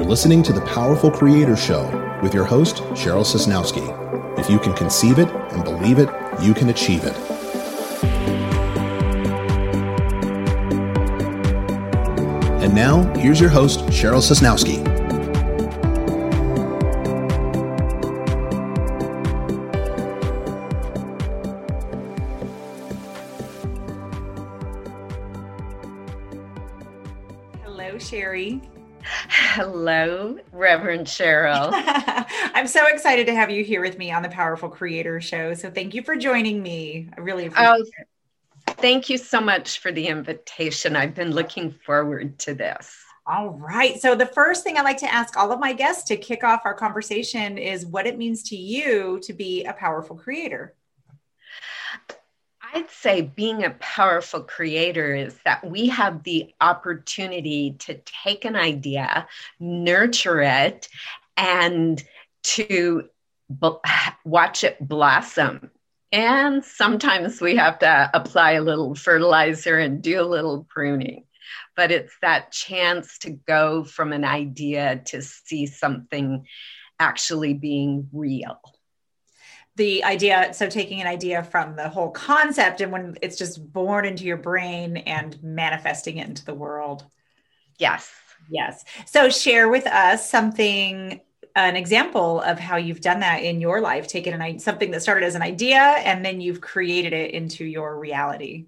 You're listening to The Powerful Creator Show with your host, Cheryl Sosnowski. If you can conceive it and believe it, you can achieve it. And now, here's your host, Cheryl Sosnowski. Reverend Cheryl. I'm so excited to have you here with me on the Powerful Creator Show. So thank you for joining me. I really oh, appreciate Oh, it. thank you so much for the invitation. I've been looking forward to this. All right. So the first thing I like to ask all of my guests to kick off our conversation is what it means to you to be a powerful creator. I'd say being a powerful creator is that we have the opportunity to take an idea, nurture it, and to watch it blossom. And sometimes we have to apply a little fertilizer and do a little pruning. But it's that chance to go from an idea to see something actually being real. The idea, so taking an idea from the whole concept and when it's just born into your brain and manifesting it into the world. Yes. Yes. So share with us something, an example of how you've done that in your life, taken an something that started as an idea and then you've created it into your reality.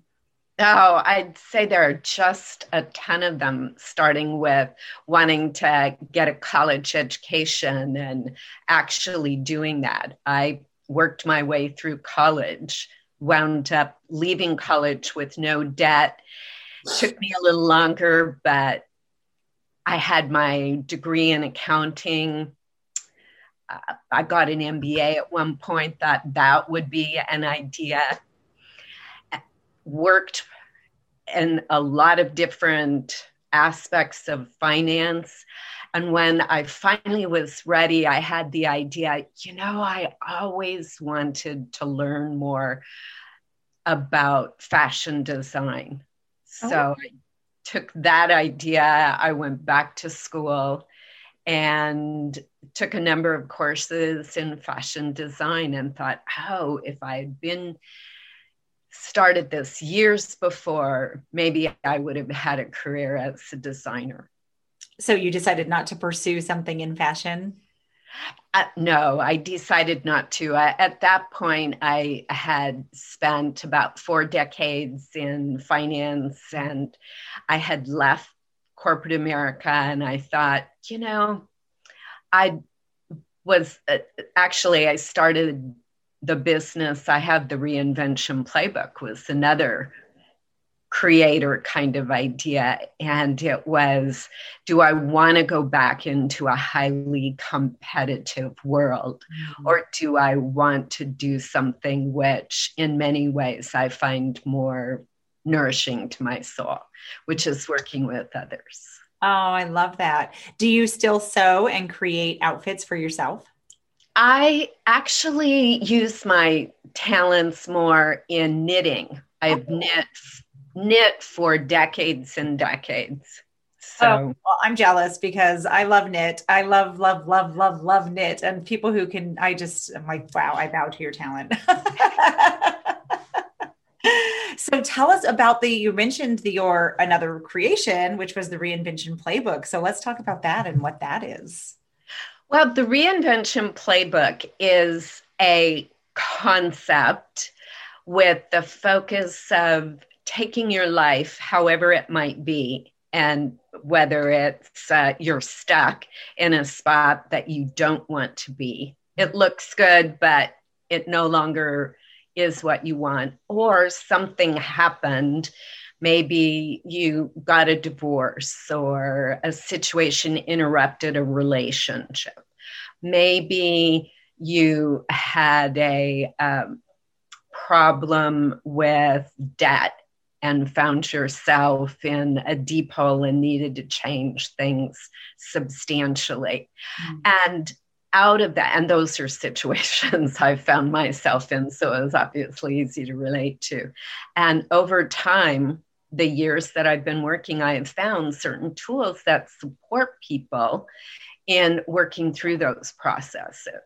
Oh, I'd say there are just a ton of them, starting with wanting to get a college education and actually doing that. I worked my way through college, wound up leaving college with no debt. Took me a little longer, but I had my degree in accounting. Uh, I got an MBA at one point, thought that would be an idea worked in a lot of different aspects of finance. And when I finally was ready, I had the idea, you know, I always wanted to learn more about fashion design. Oh, so I took that idea, I went back to school and took a number of courses in fashion design and thought, oh, if I had been started this years before, maybe I would have had a career as a designer. So you decided not to pursue something in fashion? Uh, no, I decided not to. At that point, I had spent about four decades in finance and I had left corporate America. And I thought, you know, I was uh, actually, I started the business. I have the reinvention playbook, was another creator kind of idea. And it was do I want to go back into a highly competitive world? Mm-hmm. Or do I want to do something which, in many ways, I find more nourishing to my soul, which is working with others? Oh, I love that. Do you still sew and create outfits for yourself? I actually use my talents more in knitting. I've Oh. knit knit for decades and decades. So Oh, well, I'm jealous because I love knit. I love, love, love, love, love knit. And people who can, I just, I'm like, wow, I bow to your talent. so tell us about the, you mentioned the, your another creation, which was the reinvention playbook. So let's talk about that and what that is. Well, the reinvention playbook is a concept with the focus of taking your life, however it might be, and whether it's uh, you're stuck in a spot that you don't want to be. It looks good, but it no longer is what you want, or something happened. Maybe you got a divorce or a situation interrupted a relationship. Maybe you had a um, problem with debt and found yourself in a deep hole and needed to change things substantially. Mm. And out of that, and those are situations I've found myself in, so it was obviously easy to relate to. And over time, the years that I've been working, I have found certain tools that support people in working through those processes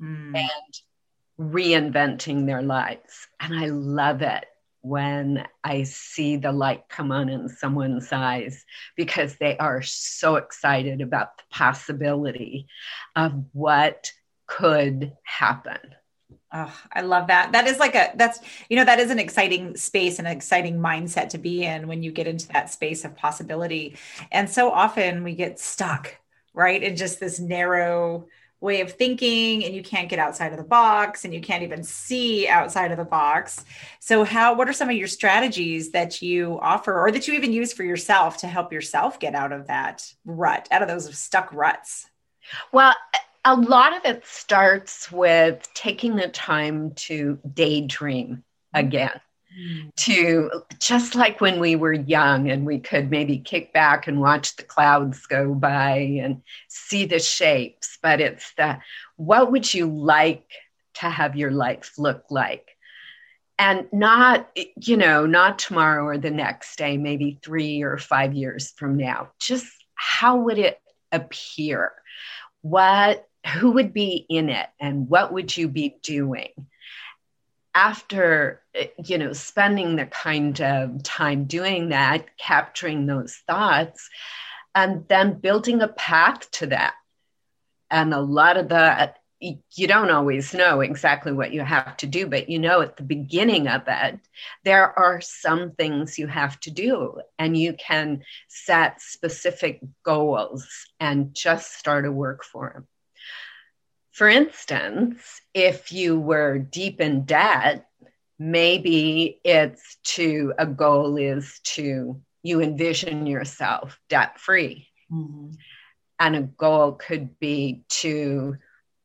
mm. and reinventing their lives. And I love it when I see the light come on in someone's eyes because they are so excited about the possibility of what could happen. Oh, I love that. That is like a that's you know that is an exciting space and an exciting mindset to be in when you get into that space of possibility. And so often we get stuck, right, in just this narrow way of thinking and you can't get outside of the box and you can't even see outside of the box. So how what are some of your strategies that you offer or that you even use for yourself to help yourself get out of that rut out of those stuck ruts? Well a lot of it starts with taking the time to daydream mm-hmm. again to just like when we were young and we could maybe kick back and watch the clouds go by and see the shapes but it's the what would you like to have your life look like? And not you know not tomorrow or the next day maybe 3 or 5 years from now. Just how would it appear? What who would be in it and what would you be doing after eh, you know spending the kind of time doing that capturing those thoughts and then building a path to that. And a lot of that eh, you don't always know exactly what you have to do but you know at the beginning of it there are some things you have to do and you can set specific goals and just start to work for them for instance, if you were deep in debt, maybe it's to a goal is to you envision yourself debt free. Mm-hmm. And a goal could be to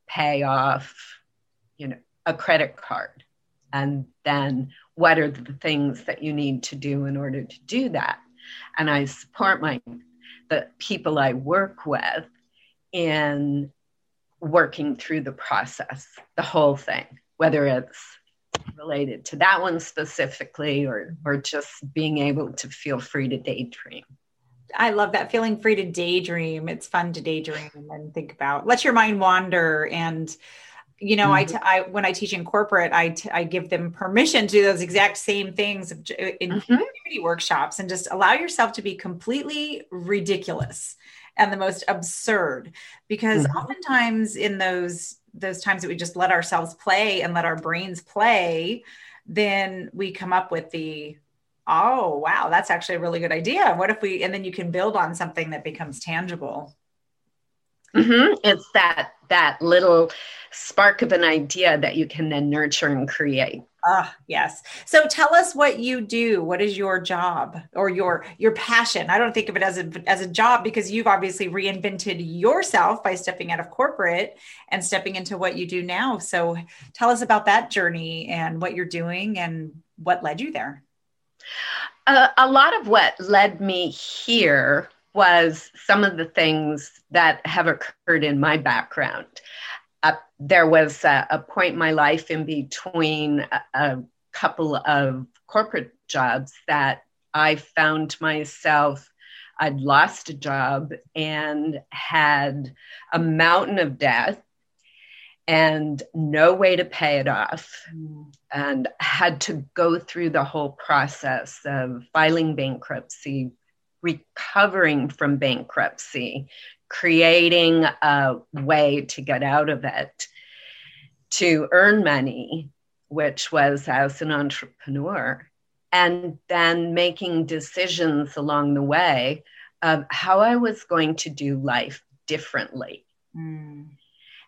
pay off, you know, a credit card. And then what are the things that you need to do in order to do that? And I support my the people I work with in working through the process, the whole thing, whether it's related to that one specifically or or just being able to feel free to daydream. I love that feeling free to daydream. It's fun to daydream and think about. Let your mind wander and you know, mm-hmm. I, t- I when I teach in corporate, I, t- I give them permission to do those exact same things in mm-hmm. workshops and just allow yourself to be completely ridiculous and the most absurd. Because mm-hmm. oftentimes in those those times that we just let ourselves play and let our brains play then we come up with the oh wow that's actually a really good idea. What if we and then you can build on something that becomes tangible mm-hmm. it's that that little spark of an idea that you can then nurture and create Ah, yes. So tell us what you do. What is your job or your your passion? I don't think of it as a as a job because you've obviously reinvented yourself by stepping out of corporate and stepping into what you do now. So tell us about that journey and what you're doing and what led you there. Uh, a lot of what led me here was some of the things that have occurred in my background uh, there was a, a, point in my life in between a, a couple of corporate jobs that I found myself I'd lost a job and had a mountain of debt and no way to pay it off mm. and had to go through the whole process of filing bankruptcy recovering from bankruptcy creating a way to get out of it, to earn money, which was as an entrepreneur, and then making decisions along the way of how I was going to do life differently. Mm.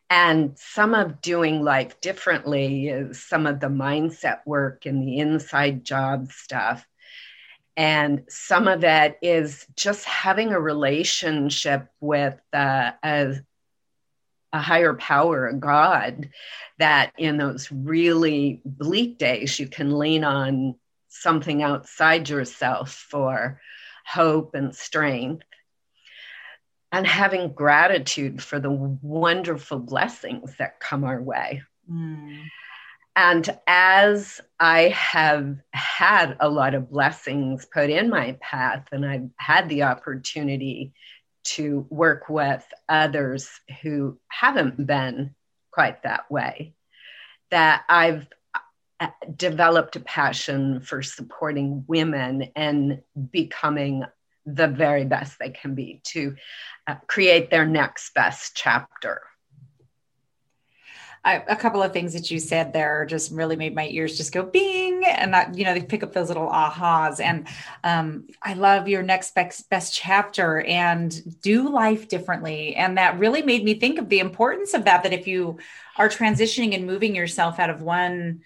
And some of doing life differently is some of the mindset work and the inside job stuff and some of it is just having a relationship with uh, a, a higher power, a God, that in those really bleak days, you can lean on something outside yourself for hope and strength. And having gratitude for the wonderful blessings that come our way. Mm. And as I have had a lot of blessings put in my path, and I've had the opportunity to work with others who haven't been quite that way, that I've uh, developed a passion for supporting women and becoming the very best they can be to uh, create their next best chapter. I, a couple of things that you said there just really made my ears just go bing. And that you know they pick up those little ahas. And um, i love your next best, best chapter and do life differently. And that really made me think of the importance of that that if you are transitioning and moving yourself out of one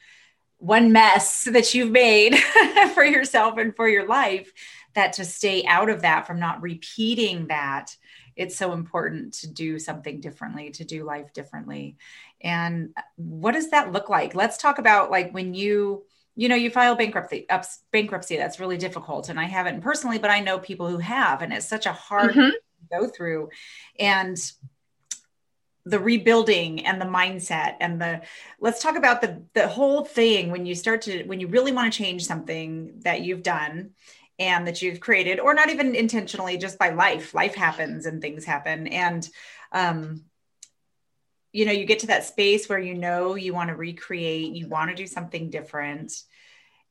one mess that you've made for yourself and for your life that to stay out of that from not repeating that it's so important to do something differently to do life differently. And what does that look like? Let's talk about like when you you know you file bankruptcy ups bankruptcy that's really difficult and i haven't personally but i know people who have and it's such a hard mm-hmm. to go through. And the rebuilding and the mindset and the let's talk about the the whole thing when you start to when you really want to change something that you've done and that you've created or not even intentionally just by life. Life happens and things happen. And um you know you get to that space where you know you want to recreate you want to do something different.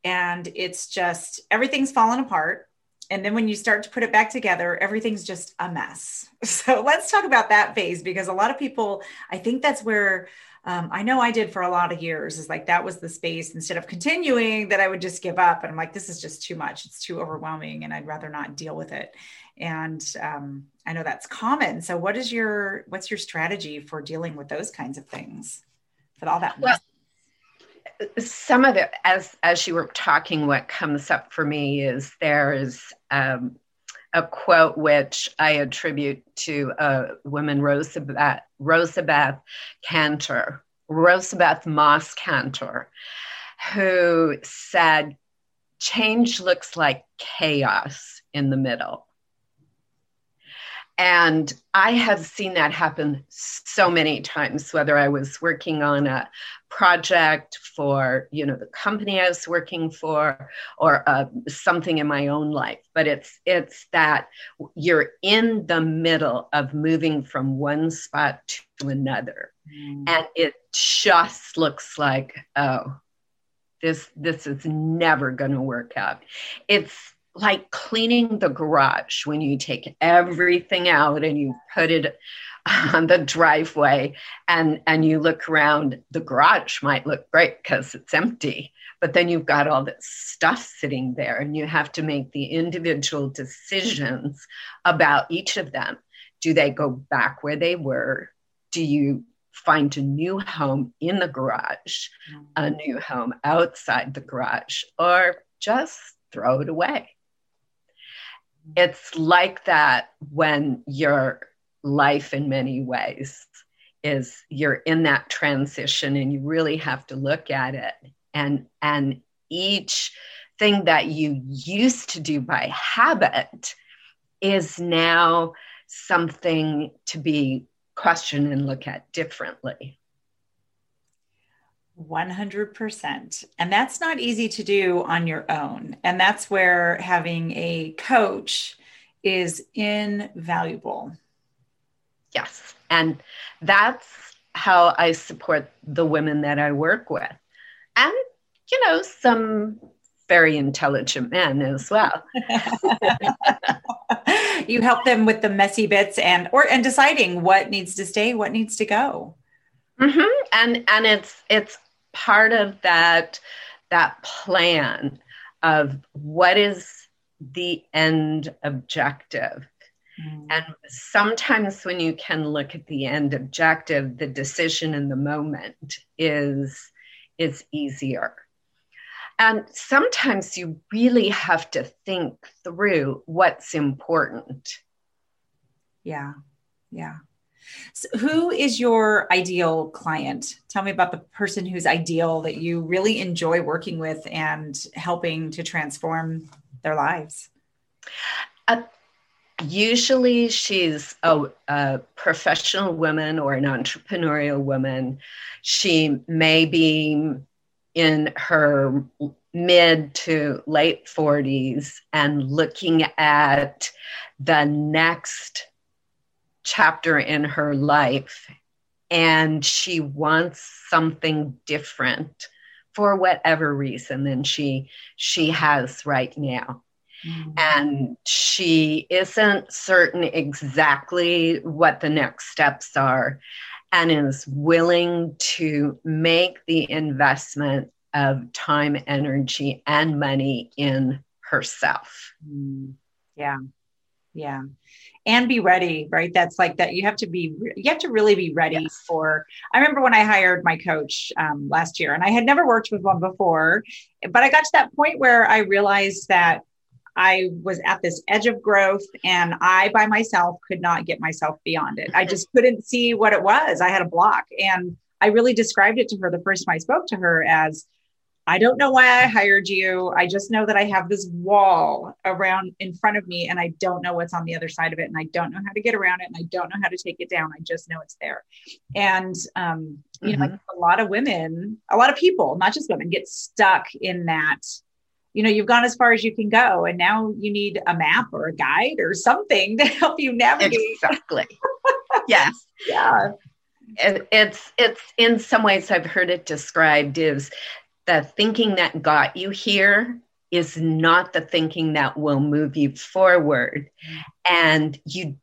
And it's just everything's fallen apart. And then when you start to put it back together everything's just a mess. So let's talk about that phase because a lot of people i think that's where um, i know i did for a lot of years is like that was the space instead of continuing that i would just give up and i'm like this is just too much. It's too overwhelming and i'd rather not deal with it. And um, i know that's common. So what is your what's your strategy for dealing with those kinds of things with all that well, some of it as as you were talking what comes up for me is there's um, a quote which i attribute to a woman rosabeth Kanter rosabeth moss Kanter, who said change looks like chaos in the middle and I have seen that happen so many times, whether I was working on a project for, you know, the company I was working for or uh, something in my own life. But it's, it's that you're in the middle of moving from one spot to another. Mm. And it just looks like, oh, this, this is never going to work out. It's, like cleaning the garage when you take everything out and you put it on the driveway and and you look around the garage might look great because it's empty but then you've got all this stuff sitting there and you have to make the individual decisions about each of them. Do they go back where they were? Do you find a new home in the garage a mm. new home outside the garage or just throw it away it's like that when your life in many ways is you're in that transition and you really have to look at it. And and each thing that you used to do by habit is now something to be questioned and look at differently 100%. And that's not easy to do on your own. And that's where having a coach is invaluable. Yes. And that's how I support the women that I work with. And, you know, some very intelligent men as well. you help them with the messy bits and or and deciding what needs to stay, what needs to go. Mm-hmm. And and it's it's part of that that plan of what is the end objective. Mm. and sometimes when you can look at the end objective the decision in the moment is is easier. And sometimes you really have to think through what's important. Yeah. Yeah so who is your ideal client? Tell me about the person who's ideal that you really enjoy working with and helping to transform their lives. Uh, usually, she's a, a professional woman or an entrepreneurial woman. She may be in her mid to late 40s and looking at the next chapter in her life and she wants something different for whatever reason than she she has right now mm-hmm. and she isn't certain exactly what the next steps are and is willing to make the investment of time energy and money in herself mm. yeah yeah and be ready right that's like that you have to be you have to really be ready yes. for i remember when i hired my coach um, last year and i had never worked with one before but i got to that point where i realized that i was at this edge of growth and i by myself could not get myself beyond it i mm-hmm. just couldn't see what it was i had a block and i really described it to her the first time i spoke to her as I don't know why I hired you. I just know that I have this wall around in front of me and I don't know what's on the other side of it and I don't know how to get around it and I don't know how to take it down. I just know it's there. And um, you mm-hmm. know, like a lot of women, a lot of people, not just women, get stuck in that. You know, you've gone as far as you can go, and now you need a map or a guide or something to help you navigate. Exactly. yes. Yeah. it's it's in some ways I've heard it described is the thinking that got you here is not the thinking that will move you forward. And you,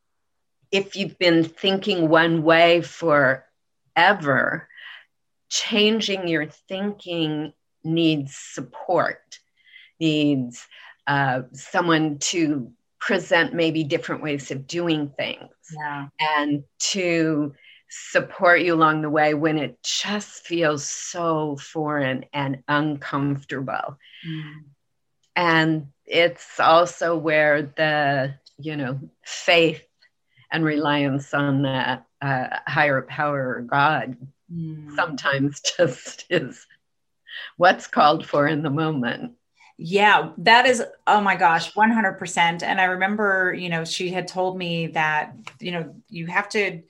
if you've been thinking one way forever, changing your thinking needs support, needs uh, someone to present maybe different ways of doing things yeah. and to support you along the way when it just feels so foreign and uncomfortable. Mm. And it's also where the, you know, faith and reliance on that uh, higher power or God mm. sometimes just is what's called for in the moment. Yeah, that is, oh my gosh, 100%. And I remember, you know, she had told me that, you know, you have to,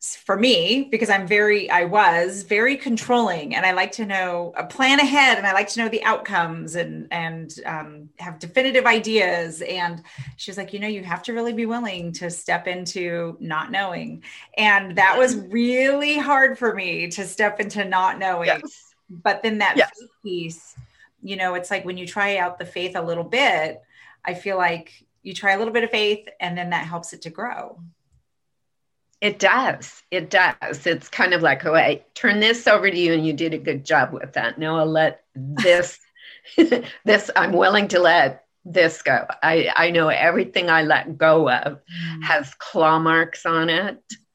for me because i'm very i was very controlling and i like to know a plan ahead and i like to know the outcomes and and um, have definitive ideas and she was like you know you have to really be willing to step into not knowing and that was really hard for me to step into not knowing yes. but then that yes. piece you know it's like when you try out the faith a little bit i feel like you try a little bit of faith and then that helps it to grow it does. It does. It's kind of like, oh, I turn this over to you and you did a good job with that. Now I'll let this, this, I'm willing to let this go. I, I know everything I let go of mm. has claw marks on it.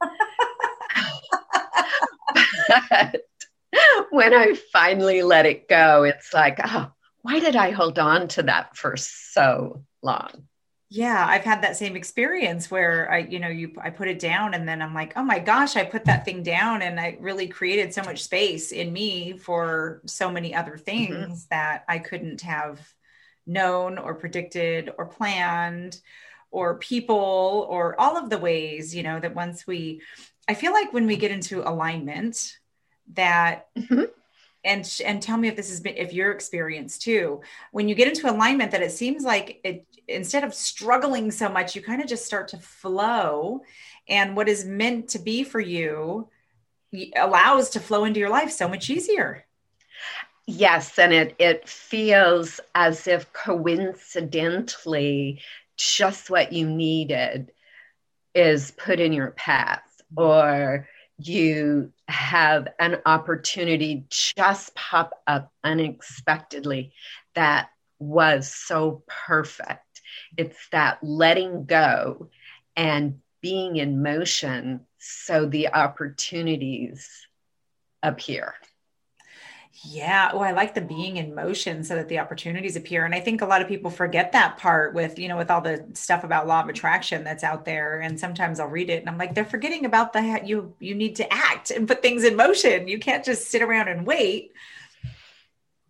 but when I finally let it go, it's like, oh, why did I hold on to that for so long? Yeah i've had that same experience where i you know you i put it down and then i'm like oh my gosh i put that thing down and i really created so much space in me for so many other mm-hmm. things mm-hmm. that i couldn't have known or predicted or planned or people or all of the ways you know that once we i feel like when we get into alignment that mm-hmm and and tell me if this has been if your experience too. When you get into alignment that it seems like it instead of struggling so much you kind of just start to flow. And what is meant to be for you allows to flow into your life so much easier. Yes and it it feels as if coincidentally just what you needed is put in your path or you have an opportunity just pop up unexpectedly that was so perfect. It's that letting go and being in motion so the opportunities appear. Yeah. Oh, I like the being in motion so that the opportunities appear. And I think a lot of people forget that part with, you know, with all the stuff about law of attraction that's out there. And sometimes I'll read it and I'm like, they're forgetting about the you you need to act and put things in motion. You can't just sit around and wait.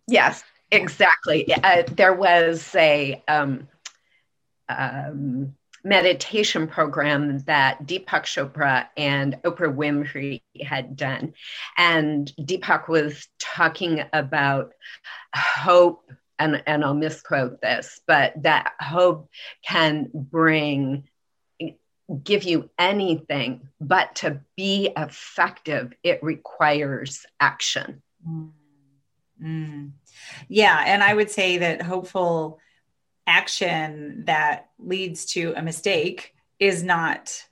Yes, exactly. Uh, there was a um, um, meditation program that Deepak Chopra and Oprah Winfrey had done. And Deepak was talking about hope, and, and I'll misquote this, but that hope can bring give you anything, but to be effective, it requires action. Mm. Mm. Yeah. And I would say that hopeful action that leads to a mistake is not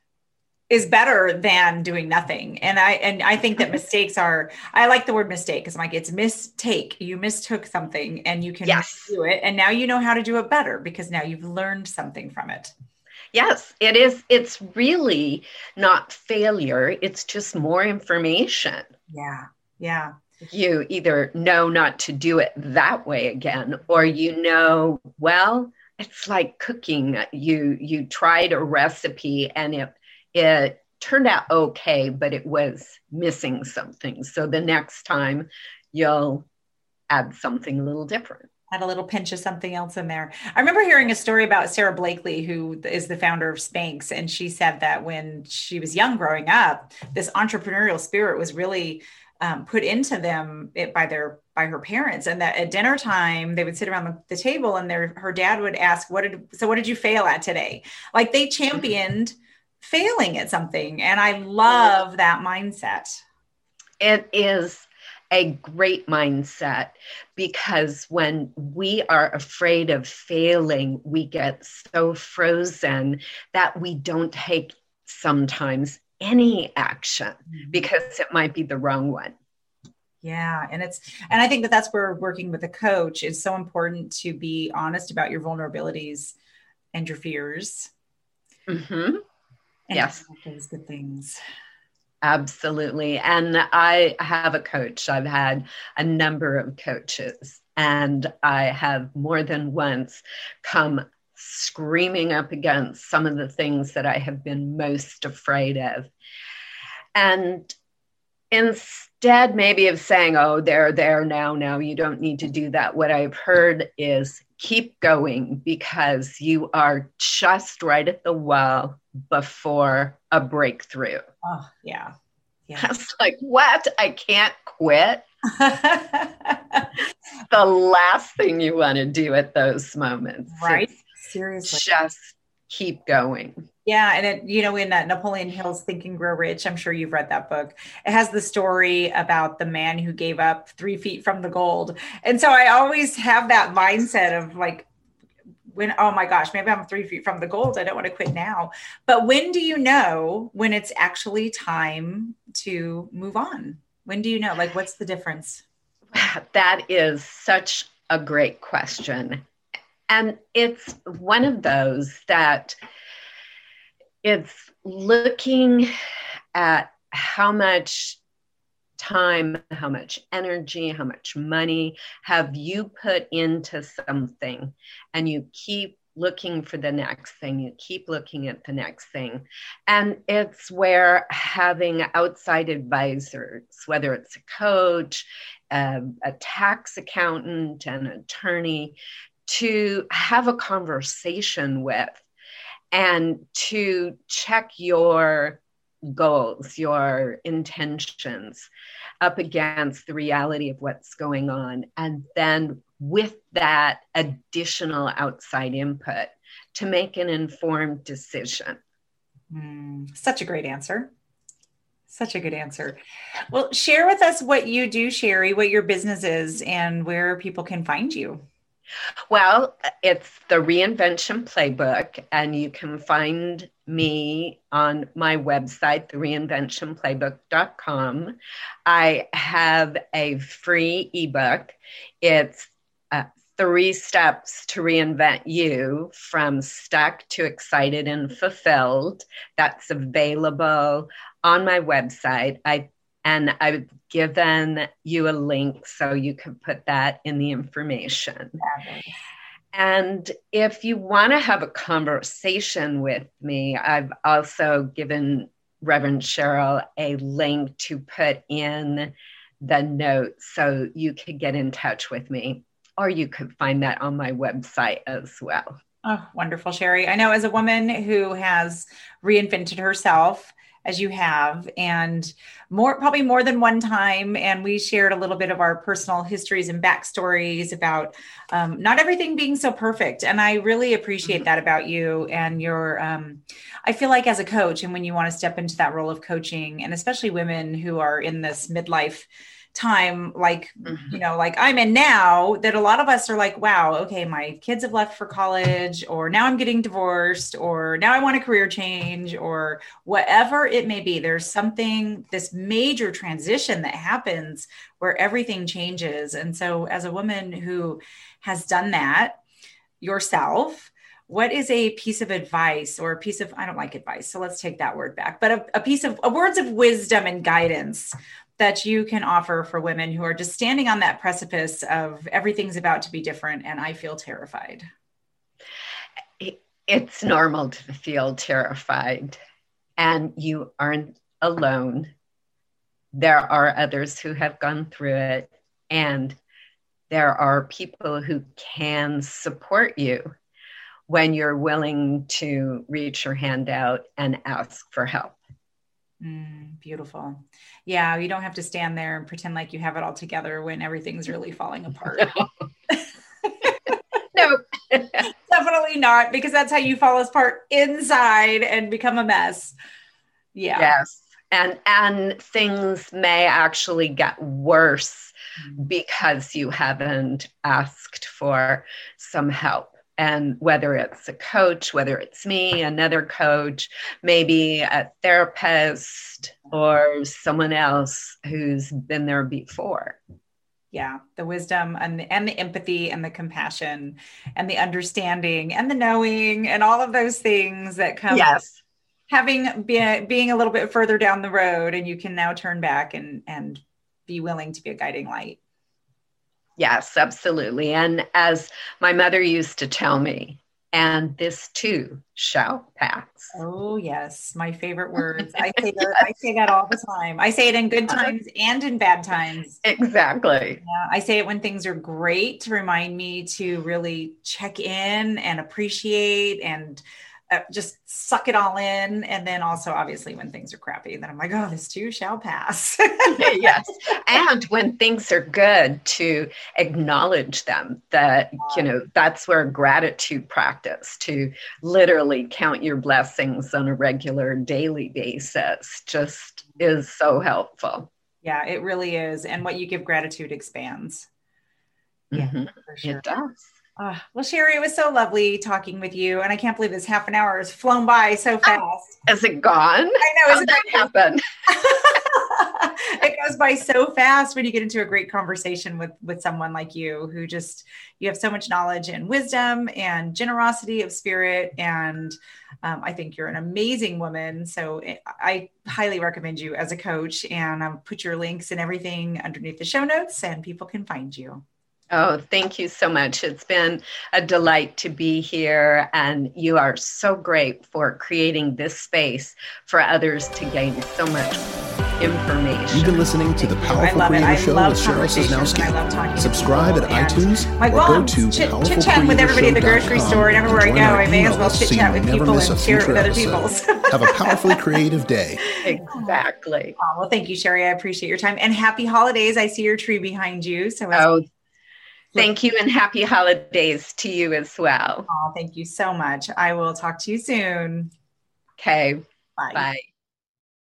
is better than doing nothing. And i and i think that mistakes are i like the word mistake. Because i'm like it's mistake. You mistook something and you can yes. do it. And now you know how to do it better because now you've learned something from it. Yes. It is it's really not failure. It's just more information. Yeah. Yeah you either know not to do it that way again or you know well it's like cooking. You you tried a recipe and it it turned out okay but it was missing something. So the next time you'll add something a little different. Add a little pinch of something else in there. I remember hearing a story about Sara Blakely, who is the founder of Spanx, and she said that when she was young growing up, this entrepreneurial spirit was really um, put into them it, by their by her parents. And that at dinner time they would sit around the, the, table and their her dad would ask what did so what did you fail at today? Like they championed failing at something. And i love that mindset. It is a great mindset because when we are afraid of failing we get so frozen that we don't take sometimes any action mm-hmm. because it might be the wrong one. Yeah. And it's, and I think that that's where working with a coach is so important to be honest about your vulnerabilities and your fears. Mm-hmm. yes. Those good things. Absolutely. And I have a coach. I've had a number of coaches, and I have more than once come screaming up against some of the things that I have been most afraid of. And instead, maybe of saying, oh, they're there now, now you don't need to do that, what I've heard is keep going because you are just right at the wall before a breakthrough. Oh, yeah. Yeah. I was like, what? I can't quit. the last thing you want to do at those moments. Right. Seriously. Just keep going. Yeah, and it, you know, in that Napoleon Hill's Think and Grow Rich, I'm sure you've read that book. It has the story about the man who gave up three feet from the gold, and so I always have that mindset of like, when oh my gosh, maybe I'm three feet from the gold. I don't want to quit now. But when do you know when it's actually time to move on? When do you know? Like, what's the difference? That is such a great question. And it's one of those that it's looking at how much time, how much energy, how much money have you put into something, and you keep looking for the next thing, you keep looking at the next thing. And it's where having outside advisors, whether it's a coach, a, a tax accountant, an attorney, to have a conversation with and to check your goals, your intentions up against the reality of what's going on. And then with that additional outside input to make an informed decision. Mm, such a great answer. Such a good answer. Well, share with us what you do, Sheri, what your business is, and where people can find you. Well, it's the Reinvention Playbook, and you can find me on my website, thereinventionplaybook.com. I have a free ebook. It's uh, three steps to reinvent you from stuck to excited and fulfilled. That's available on my website. I and I've given you a link so you can put that in the information. And if you want to have a conversation with me, I've also given Reverend Cheryl a link to put in the notes so you could get in touch with me, or you could find that on my website as well. Oh, wonderful, Sheri. I know as a woman who has reinvented herself as you have and more probably more than one time and we shared a little bit of our personal histories and backstories about um, not everything being so perfect and i really appreciate mm-hmm. that about you and your um, i feel like as a coach and when you want to step into that role of coaching and especially women who are in this midlife time like mm-hmm. you know like i'm in now that a lot of us are like wow okay my kids have left for college or now i'm getting divorced or now i want a career change or whatever it may be there's something this major transition that happens where everything changes and so as a woman who has done that yourself what is a piece of advice or a piece of i don't like advice so let's take that word back but a, a piece of a words of wisdom and guidance that you can offer for women who are just standing on that precipice of everything's about to be different and I feel terrified? It's normal to feel terrified, and you aren't alone. There are others who have gone through it, and there are people who can support you when you're willing to reach your hand out and ask for help. Mm, beautiful. Yeah, you don't have to stand there and pretend like you have it all together when everything's really falling apart. no, definitely not, because that's how you fall apart inside and become a mess. Yeah. Yes. And and things may actually get worse mm. because you haven't asked for some help and whether it's a coach, whether it's me, another coach, maybe a therapist or someone else who's been there before. Yeah, the wisdom and the, and the empathy and the compassion and the understanding and the knowing and all of those things that come. Yes. Having been being a little bit further down the road, and you can now turn back and and be willing to be a guiding light. Yes, absolutely. And as my mother used to tell me, and this too shall pass. Oh yes, my favorite words. I say that. I say that all the time. I say it in good uh-huh. times and in bad times. Exactly. Yeah, I say it when things are great to remind me to really check in and appreciate and just suck it all in. And then also, obviously, when things are crappy, then I'm like, oh, this too shall pass. yes. And when things are good, to acknowledge them, that, you know, that's where gratitude practice, to literally count your blessings on a regular daily basis, just is so helpful. Yeah, it really is. And what you give gratitude expands. Yeah, mm-hmm. sure. It does. Uh, well, Sheri, it was so lovely talking with you, and I can't believe this half an hour has flown by so fast. Is it gone? I know. How that happen? it goes by so fast when you get into a great conversation with with someone like you, who just you have so much knowledge and wisdom and generosity of spirit, and um, I think you're an amazing woman. So I highly recommend you as a coach, and I'll put your links and everything underneath the show notes, and people can find you. Oh, thank you so much. It's been a delight to be here, and you are so great for creating this space for others to gain so much information. You've been listening to the Powerful Creator Show with Cheryl Sosnowski. Subscribe at iTunes My or go to chit chat with everybody at the grocery store and everywhere I go. I may as well chit chat with people and share it with other people. Have a powerfully creative day. Exactly. Oh, well, thank you, Sheri. I appreciate your time and happy holidays. I see your tree behind you. So, oh, Thank you and happy holidays to you as well. Oh, thank you so much. I will talk to you soon. Okay. Bye. Bye.